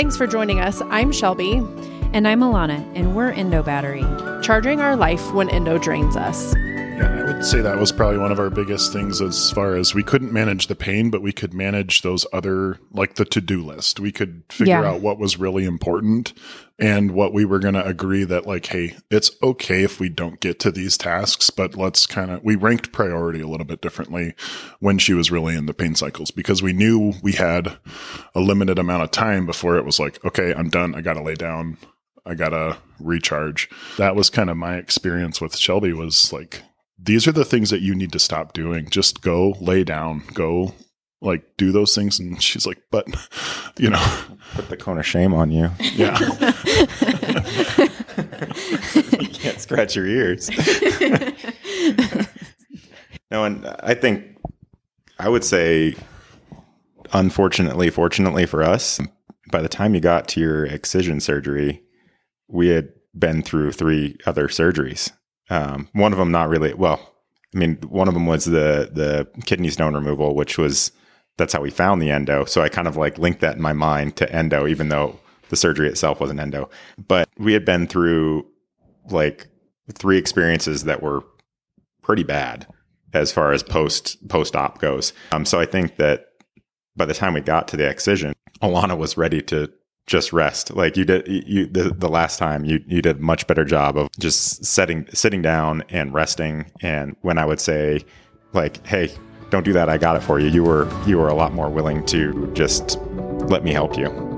Thanks for joining us. I'm Shelby. And I'm Alana, and we're Endo Battery. Charging our life when Endo drains us. Yeah, I would say that was probably one of our biggest things as far as we couldn't manage the pain, but we could manage those other, like the to do list. We could figure Yeah. out what was really important and what we were going to agree that, like, hey, it's okay if we don't get to these tasks, but let's kind of, we ranked priority a little bit differently when she was really in the pain cycles because we knew we had a limited amount of time before it was like, okay, I'm done. I got to lay down. I got to recharge. That was kind of my experience with Shelby was like, these are the things that you need to stop doing. Just go lay down, go like do those things. And she's like, but you know, Put the cone of shame on you. yeah, you can't scratch your ears. no, and I think I would say, unfortunately, fortunately for us, by the time you got to your excision surgery, we had been through three other surgeries. Um, one of them not really well. I mean, one of them was the the kidney stone removal, which was that's how we found the endo. So I kind of like linked that in my mind to endo, even though the surgery itself wasn't endo. But we had been through like three experiences that were pretty bad as far as post post op goes. Um, so I think that by the time we got to the excision, Alana was ready to just rest. Like you did, you the, the last time you you did a much better job of just setting sitting down and resting. And when I would say, like, hey, don't do that, I got it for you. You were you were a lot more willing to just let me help you.